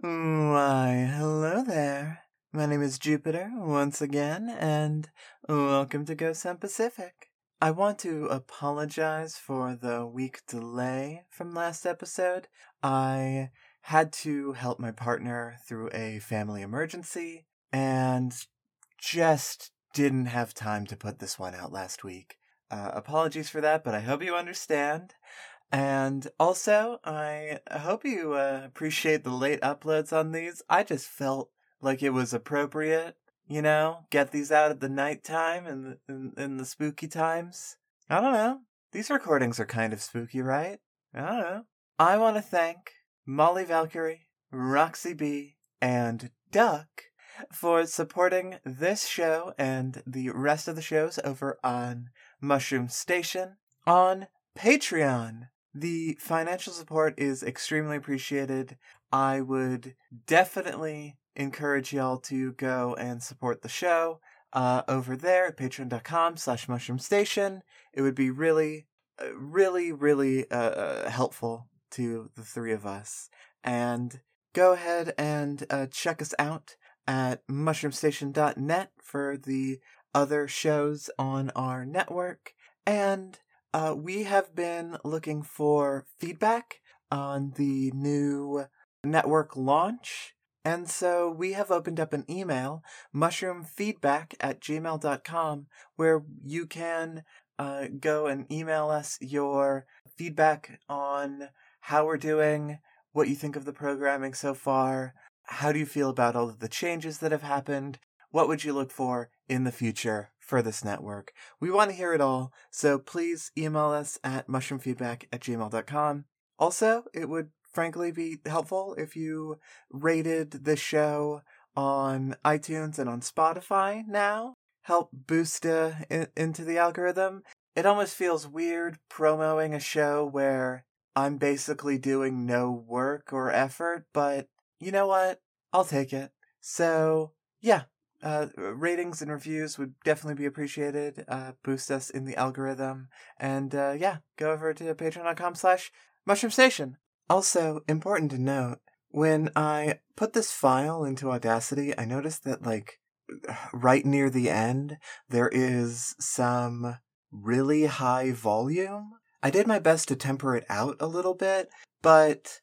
Why, hello there. My name is Jupiter once again, and welcome to Ghost Hunt Pacific. I want to apologize for the week delay from last episode. I had to help my partner through a family emergency and just didn't have time to put this one out last week. Uh, apologies for that, but I hope you understand. And also, I hope you uh, appreciate the late uploads on these. I just felt like it was appropriate, you know, get these out at the nighttime and the, in, in the spooky times. I don't know. These recordings are kind of spooky, right? I don't know. I want to thank Molly Valkyrie, Roxy B, and Duck for supporting this show and the rest of the shows over on Mushroom Station on Patreon. The financial support is extremely appreciated. I would definitely encourage y'all to go and support the show uh, over there at patreon.com slash mushroom station. It would be really, uh, really, really uh, uh, helpful to the three of us. And go ahead and uh, check us out at mushroomstation.net for the other shows on our network. And uh, we have been looking for feedback on the new network launch. And so we have opened up an email, mushroomfeedback at gmail.com, where you can uh, go and email us your feedback on how we're doing, what you think of the programming so far, how do you feel about all of the changes that have happened, what would you look for in the future for this network? We want to hear it all, so please email us at mushroomfeedback at gmail.com. Also, it would frankly be helpful if you rated the show on iTunes and on Spotify now. Help boost uh, in- into the algorithm. It almost feels weird promoting a show where I'm basically doing no work or effort, but you know what? I'll take it. So, yeah, uh, ratings and reviews would definitely be appreciated. Uh, boost us in the algorithm. And uh, yeah, go over to patreon.com slash mushroom station. Also, important to note, when I put this file into Audacity, I noticed that, like, right near the end, there is some really high volume. I did my best to temper it out a little bit, but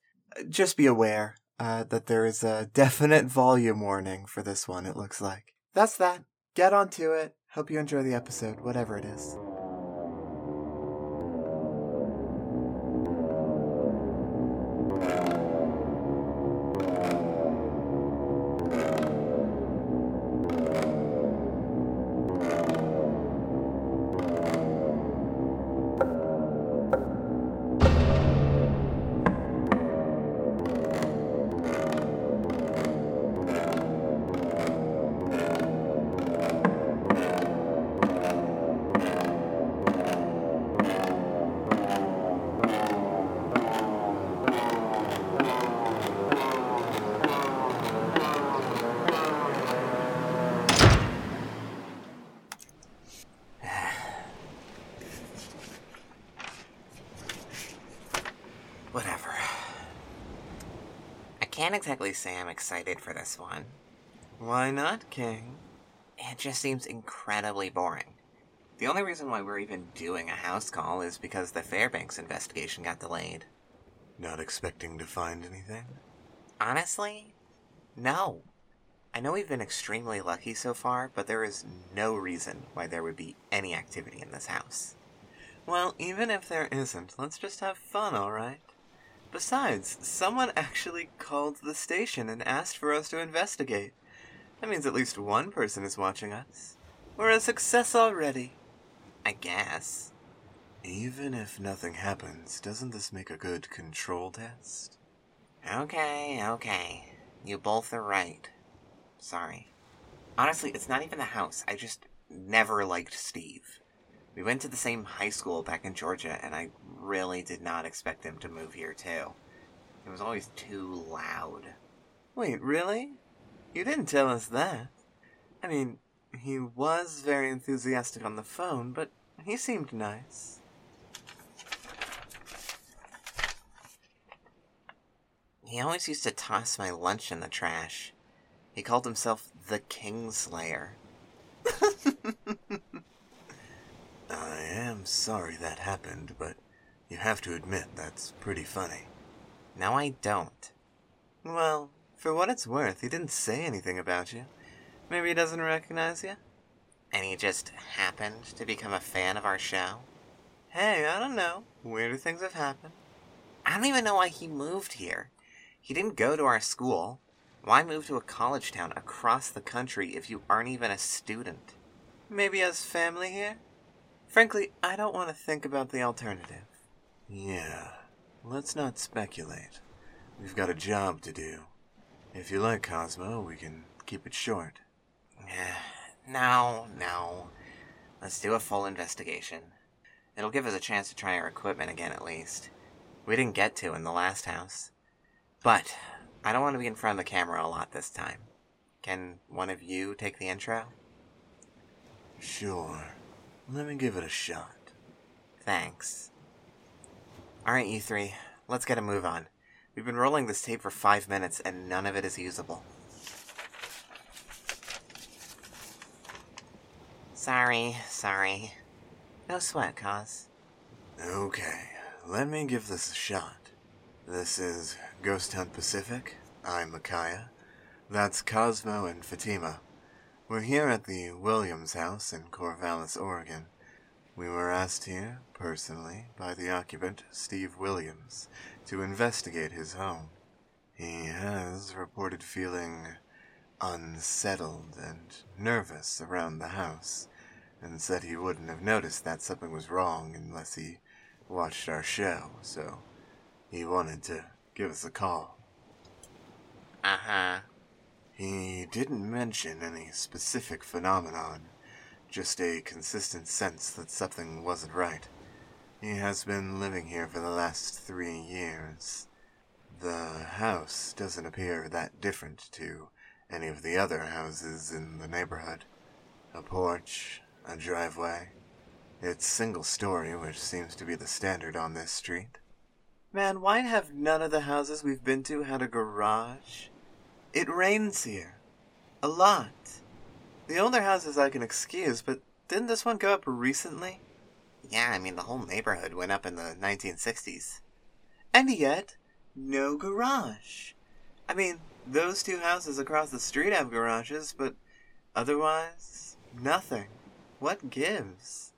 just be aware uh, that there is a definite volume warning for this one, it looks like. That's that. Get on to it. Hope you enjoy the episode, whatever it is. Can't exactly say I'm excited for this one. Why not, King? It just seems incredibly boring. The only reason why we're even doing a house call is because the Fairbanks investigation got delayed. Not expecting to find anything? Honestly, no. I know we've been extremely lucky so far, but there is no reason why there would be any activity in this house. Well, even if there isn't, let's just have fun, alright? Besides, someone actually called the station and asked for us to investigate. That means at least one person is watching us. We're a success already. I guess. Even if nothing happens, doesn't this make a good control test? Okay, okay. You both are right. Sorry. Honestly, it's not even the house. I just never liked Steve. We went to the same high school back in Georgia, and I really did not expect him to move here, too. It was always too loud. Wait, really? You didn't tell us that. I mean, he was very enthusiastic on the phone, but he seemed nice. He He always used to toss my lunch in the trash. He called himself the Kingslayer. Am sorry that happened, but you have to admit that's pretty funny. No, I don't. Well, for what it's worth, he didn't say anything about you. Maybe he doesn't recognize you? And he just happened to become a fan of our show? Hey, I don't know. Weirder things have happened. I don't even know why he moved here. He didn't go to our school. Why move to a college town across the country if you aren't even a student? Maybe he has family here? Frankly, I don't want to think about the alternative. Yeah, let's not speculate. We've got a job to do. If you like Cosmo, we can keep it short. no, no. Let's do a full investigation. It'll give us a chance to try our equipment again at least. We didn't get to in the last house. But I don't want to be in front of the camera a lot this time. Can one of you take the intro? Sure. Let me give it a shot. Thanks. Alright, you three, let's get a move on. We've been rolling this tape for five minutes and none of it is usable. Sorry, sorry. No sweat, Cos. Okay, let me give this a shot. This is Ghost Hunt Pacific. I'm Micaiah. That's Cosmo and Fatima. We're here at the Williams house in Corvallis, Oregon. We were asked here, personally, by the occupant, Steve Williams, to investigate his home. He has reported feeling unsettled and nervous around the house, and said he wouldn't have noticed that something was wrong unless he watched our show, so he wanted to give us a call. Uh huh. He didn't mention any specific phenomenon, just a consistent sense that something wasn't right. He has been living here for the last three years. The house doesn't appear that different to any of the other houses in the neighborhood. A porch, a driveway. It's single story, which seems to be the standard on this street. Man, why have none of the houses we've been to had a garage? It rains here. A lot. The older houses I can excuse, but didn't this one go up recently? Yeah, I mean, the whole neighborhood went up in the 1960s. And yet, no garage. I mean, those two houses across the street have garages, but otherwise, nothing. What gives?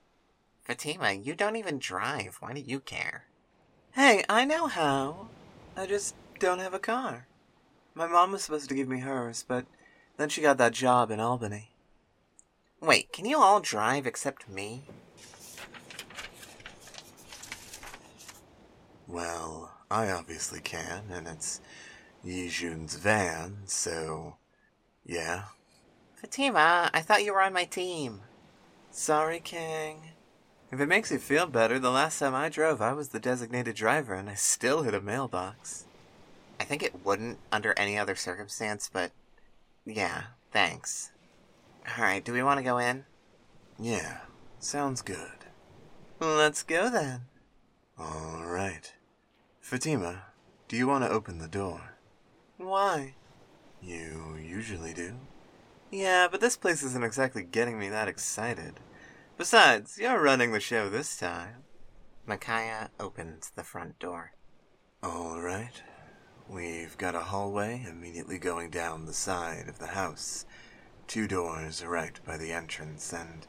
Fatima, you don't even drive. Why do you care? Hey, I know how. I just don't have a car. My mom was supposed to give me hers, but then she got that job in Albany. Wait, can you all drive except me? Well, I obviously can, and it's Yijun's van, so. Yeah. Fatima, I thought you were on my team. Sorry, King. If it makes you feel better, the last time I drove, I was the designated driver, and I still hit a mailbox. I think it wouldn't under any other circumstance, but yeah, thanks. Alright, do we want to go in? Yeah, sounds good. Let's go then. All right. Fatima, do you want to open the door? Why? You usually do. Yeah, but this place isn't exactly getting me that excited. Besides, you're running the show this time. Micaiah opens the front door. All right. We've got a hallway immediately going down the side of the house. Two doors right by the entrance, and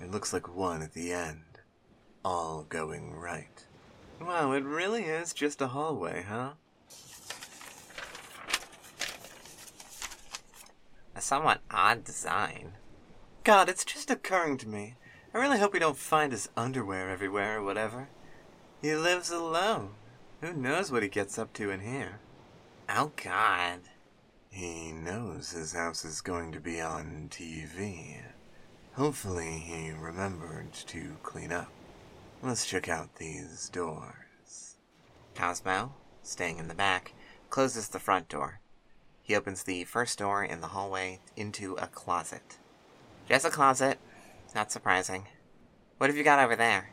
it looks like one at the end. All going right. Wow, it really is just a hallway, huh? A somewhat odd design. God, it's just occurring to me. I really hope we don't find his underwear everywhere or whatever. He lives alone. Who knows what he gets up to in here? Oh, God. He knows his house is going to be on TV. Hopefully, he remembered to clean up. Let's check out these doors. Cosmo, staying in the back, closes the front door. He opens the first door in the hallway into a closet. Just a closet. Not surprising. What have you got over there?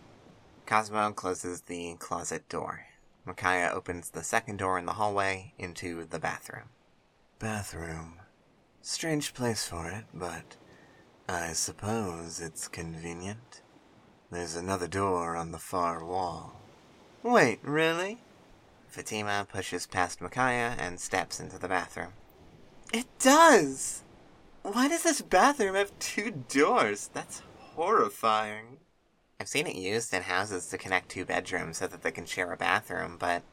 Cosmo closes the closet door. Micaiah opens the second door in the hallway into the bathroom. Bathroom. Strange place for it, but I suppose it's convenient. There's another door on the far wall. Wait, really? Fatima pushes past Micaiah and steps into the bathroom. It does! Why does this bathroom have two doors? That's horrifying. I've seen it used in houses to connect two bedrooms so that they can share a bathroom, but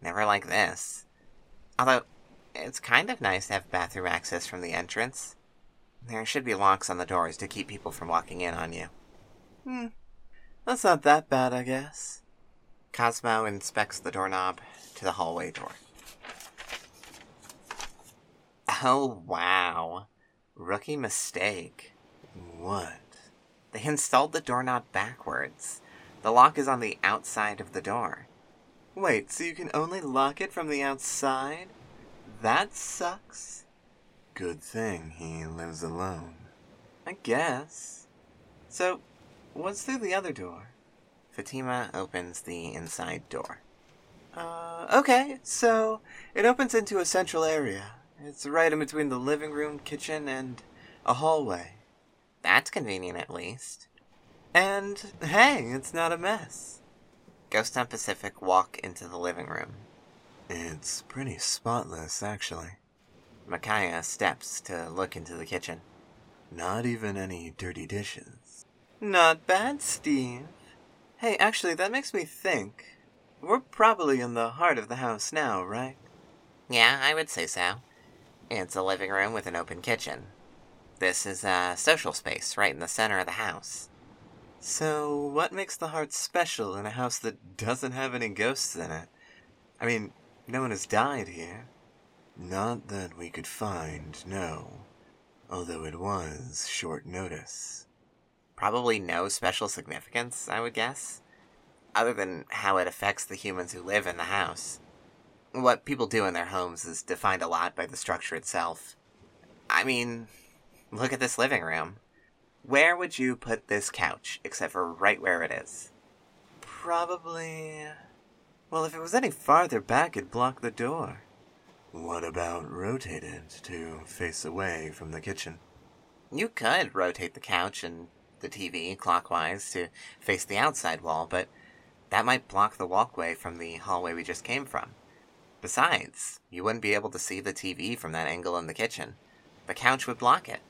never like this. Although, it's kind of nice to have bathroom access from the entrance. There should be locks on the doors to keep people from walking in on you. Hmm. That's not that bad, I guess. Cosmo inspects the doorknob to the hallway door. Oh, wow. Rookie mistake. What? They installed the doorknob backwards. The lock is on the outside of the door. Wait, so you can only lock it from the outside? That sucks. Good thing he lives alone. I guess. So, what's through the other door? Fatima opens the inside door. Uh, okay, so it opens into a central area. It's right in between the living room, kitchen, and a hallway. That's convenient at least. And hey, it's not a mess. Ghost Town Pacific walk into the living room. It's pretty spotless, actually. Micaiah steps to look into the kitchen. Not even any dirty dishes. Not bad, Steve. Hey, actually, that makes me think. We're probably in the heart of the house now, right? Yeah, I would say so. It's a living room with an open kitchen. This is a social space right in the center of the house. So, what makes the heart special in a house that doesn't have any ghosts in it? I mean, no one has died here. Not that we could find, no. Although it was short notice. Probably no special significance, I would guess. Other than how it affects the humans who live in the house. What people do in their homes is defined a lot by the structure itself. I mean, look at this living room. Where would you put this couch, except for right where it is? Probably. Well, if it was any farther back, it'd block the door. What about rotate it to face away from the kitchen? You could rotate the couch and the TV clockwise to face the outside wall, but that might block the walkway from the hallway we just came from. Besides, you wouldn't be able to see the TV from that angle in the kitchen. The couch would block it.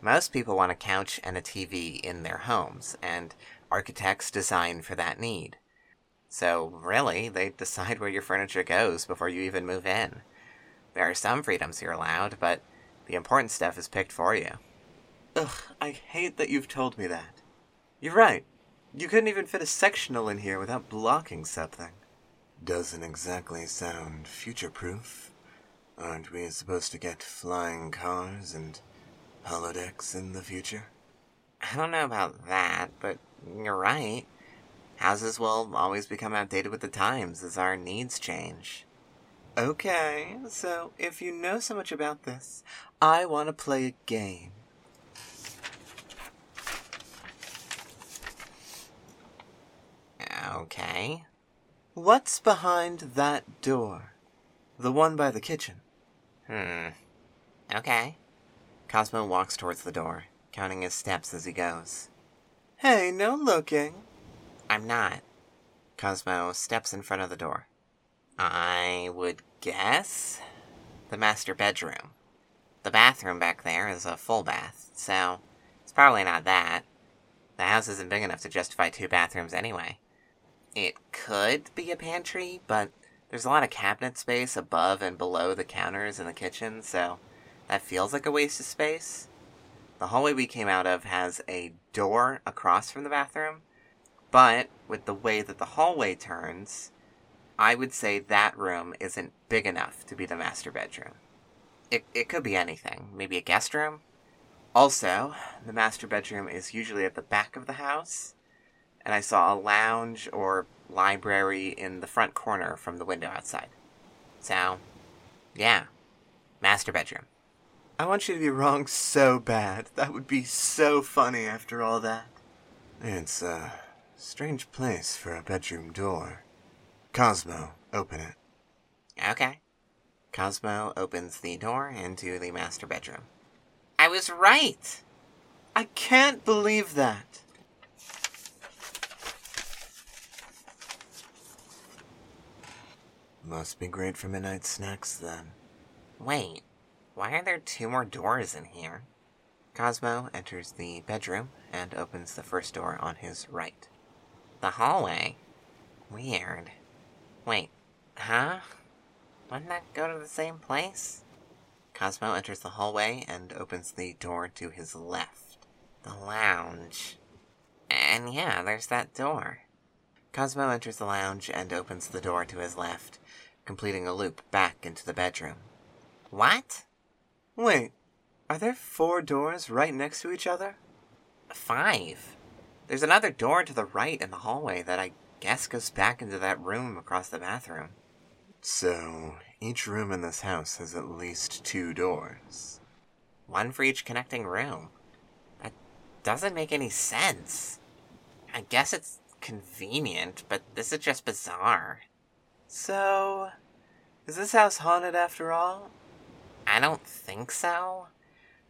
Most people want a couch and a TV in their homes, and architects design for that need. So, really, they decide where your furniture goes before you even move in. There are some freedoms you're allowed, but the important stuff is picked for you. Ugh, I hate that you've told me that. You're right. You couldn't even fit a sectional in here without blocking something. Doesn't exactly sound future proof. Aren't we supposed to get flying cars and holodecks in the future? I don't know about that, but you're right. Houses will always become outdated with the times as our needs change. Okay, so if you know so much about this, I want to play a game. Okay. What's behind that door? The one by the kitchen. Hmm. Okay. Cosmo walks towards the door, counting his steps as he goes. Hey, no looking. I'm not. Cosmo steps in front of the door. I would guess the master bedroom. The bathroom back there is a full bath, so it's probably not that. The house isn't big enough to justify two bathrooms anyway. It could be a pantry, but there's a lot of cabinet space above and below the counters in the kitchen, so that feels like a waste of space. The hallway we came out of has a door across from the bathroom, but with the way that the hallway turns, I would say that room isn't big enough to be the master bedroom. It, it could be anything. Maybe a guest room? Also, the master bedroom is usually at the back of the house, and I saw a lounge or library in the front corner from the window outside. So, yeah, master bedroom. I want you to be wrong so bad. That would be so funny after all that. It's a strange place for a bedroom door. Cosmo, open it. Okay. Cosmo opens the door into the master bedroom. I was right! I can't believe that. Must be great for midnight snacks then. Wait, why are there two more doors in here? Cosmo enters the bedroom and opens the first door on his right. The hallway? Weird. Wait, huh? Wouldn't that go to the same place? Cosmo enters the hallway and opens the door to his left. The lounge. And yeah, there's that door. Cosmo enters the lounge and opens the door to his left, completing a loop back into the bedroom. What? Wait, are there four doors right next to each other? Five. There's another door to the right in the hallway that I guess goes back into that room across the bathroom. So, each room in this house has at least two doors. One for each connecting room. That doesn't make any sense. I guess it's convenient, but this is just bizarre. So, is this house haunted after all? I don't think so.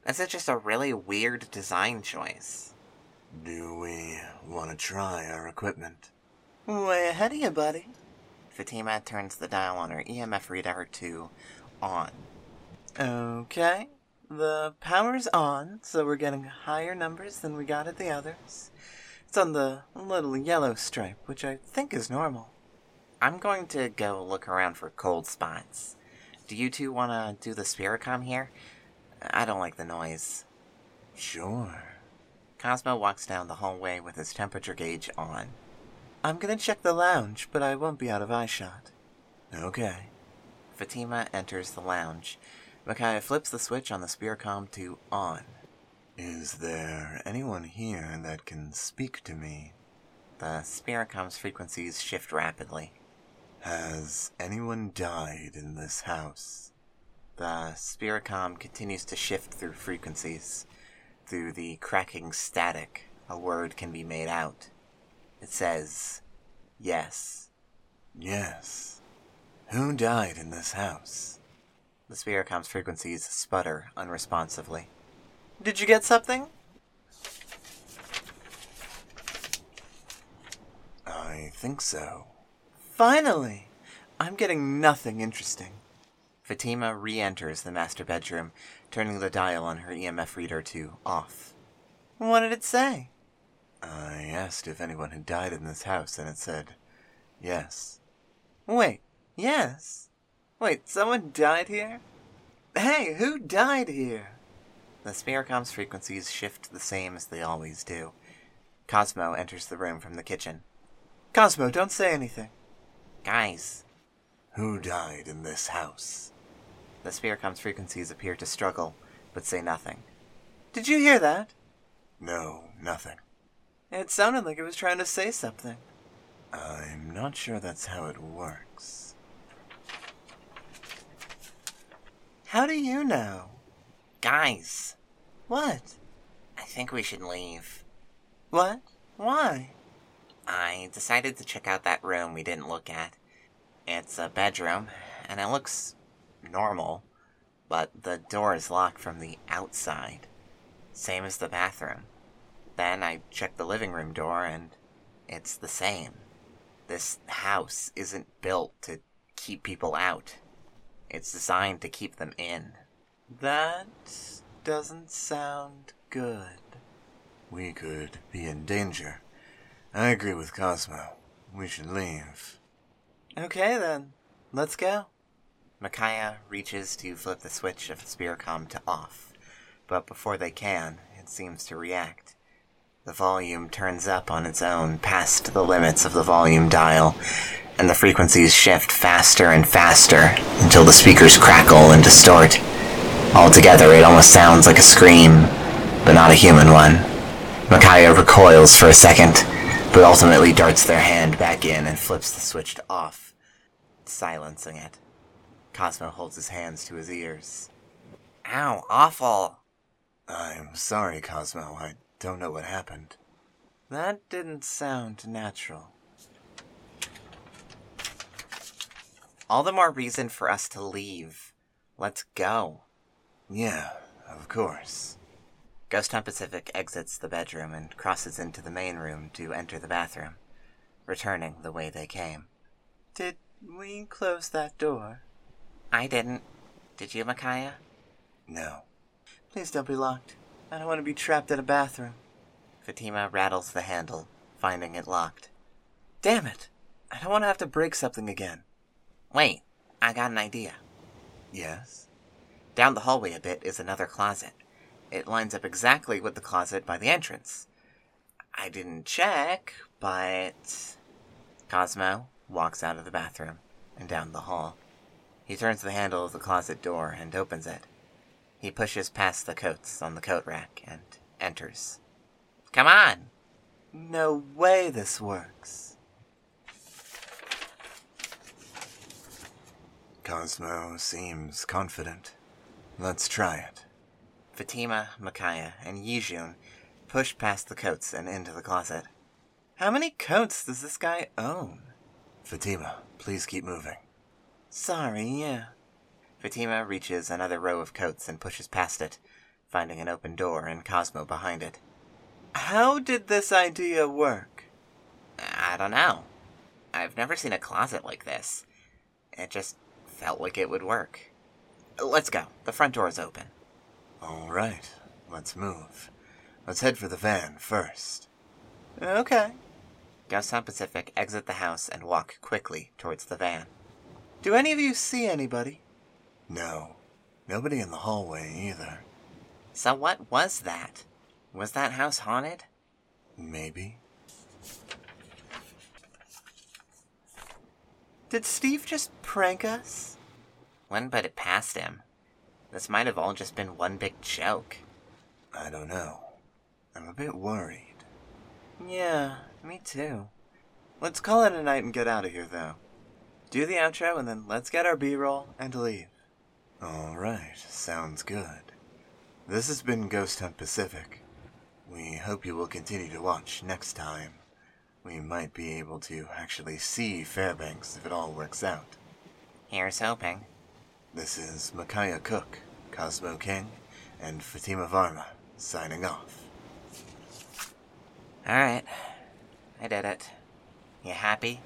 This is just a really weird design choice. Do we want to try our equipment? Way ahead of you, buddy. Fatima turns the dial on her EMF reader to on. Okay. The power's on, so we're getting higher numbers than we got at the others. It's on the little yellow stripe, which I think is normal. I'm going to go look around for cold spots. Do you two want to do the Spiricom here? I don't like the noise. Sure. Cosmo walks down the hallway with his temperature gauge on. I'm gonna check the lounge, but I won't be out of eyeshot. Okay. Fatima enters the lounge. Micaiah flips the switch on the Spiricom to on. Is there anyone here that can speak to me? The Spiricom's frequencies shift rapidly. Has anyone died in this house? The Spiricom continues to shift through frequencies. Through the cracking static, a word can be made out. It says, yes. Yes. Who died in this house? The Spiricom's frequencies sputter unresponsively. Did you get something? I think so. Finally! I'm getting nothing interesting. Fatima re enters the master bedroom, turning the dial on her EMF reader to off. What did it say? I asked if anyone had died in this house, and it said, yes. Wait, yes? Wait, someone died here? Hey, who died here? The Spiricom's frequencies shift the same as they always do. Cosmo enters the room from the kitchen. Cosmo, don't say anything. Guys, Who died in this house? the Spiricom's frequencies appear to struggle, but say nothing. Did you hear that? No, nothing. It sounded like it was trying to say something. I'm not sure that's how it works. How do you know? Guys, What? I think we should leave. What? Why? I decided to check out that room we didn't look at. It's a bedroom, and it looks normal, but the door is locked from the outside. Same as the bathroom. Then I checked the living room door, and it's the same. This house isn't built to keep people out, it's designed to keep them in. That doesn't sound good. We could be in danger. I agree with Cosmo. We should leave. Okay then, let's go. Micaiah reaches to flip the switch of the Spiricom to off, but before they can, it seems to react. The volume turns up on its own past the limits of the volume dial, and the frequencies shift faster and faster until the speakers crackle and distort. Altogether, it almost sounds like a scream, but not a human one. Micaiah recoils for a second, but ultimately darts their hand back in and flips the switch to off, silencing it. Cosmo holds his hands to his ears. Ow, awful! I'm sorry, Cosmo. I don't know what happened. That didn't sound natural. All the more reason for us to leave. Let's go. Yeah, of course. Ghost Town Pacific exits the bedroom and crosses into the main room to enter the bathroom, returning the way they came. Did we close that door? I didn't. Did you, Micaiah? No. Please don't be locked. I don't want to be trapped in a bathroom. Fatima rattles the handle, finding it locked. Damn it! I don't want to have to break something again. Wait, I got an idea. Yes? Down the hallway a bit is another closet. It lines up exactly with the closet by the entrance. I didn't check, but. Cosmo walks out of the bathroom and down the hall. He turns the handle of the closet door and opens it. He pushes past the coats on the coat rack and enters. Come on! No way this works. Cosmo seems confident. Let's try it. Fatima, Micaiah, and Yijun push past the coats and into the closet. How many coats does this guy own? Fatima, please keep moving. Sorry, yeah. Fatima reaches another row of coats and pushes past it, finding an open door and Cosmo behind it. How did this idea work? I don't know. I've never seen a closet like this. It just felt like it would work. Let's go. The front door is open. All right, let's move. Let's head for the van first. Okay. Ghost Town Pacific exit the house and walk quickly towards the van. Do any of you see anybody? No, nobody in the hallway either. So what was that? Was that house haunted? Maybe. Did Steve just prank us? When put it past him? This might have all just been one big joke. I don't know. I'm a bit worried. Yeah, me too. Let's call it a night and get out of here, though. Do the outro and then let's get our B roll and leave. All right, sounds good. This has been Ghost Hunt Pacific. We hope you will continue to watch next time. We might be able to actually see Fairbanks if it all works out. Here's hoping. This is Micaiah Cook, Cosmo King, and Fatima Varma signing off. Alright. I did it. You happy?